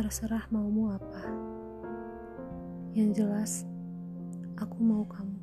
Terserah maumu apa. Yang jelas, aku mau kamu.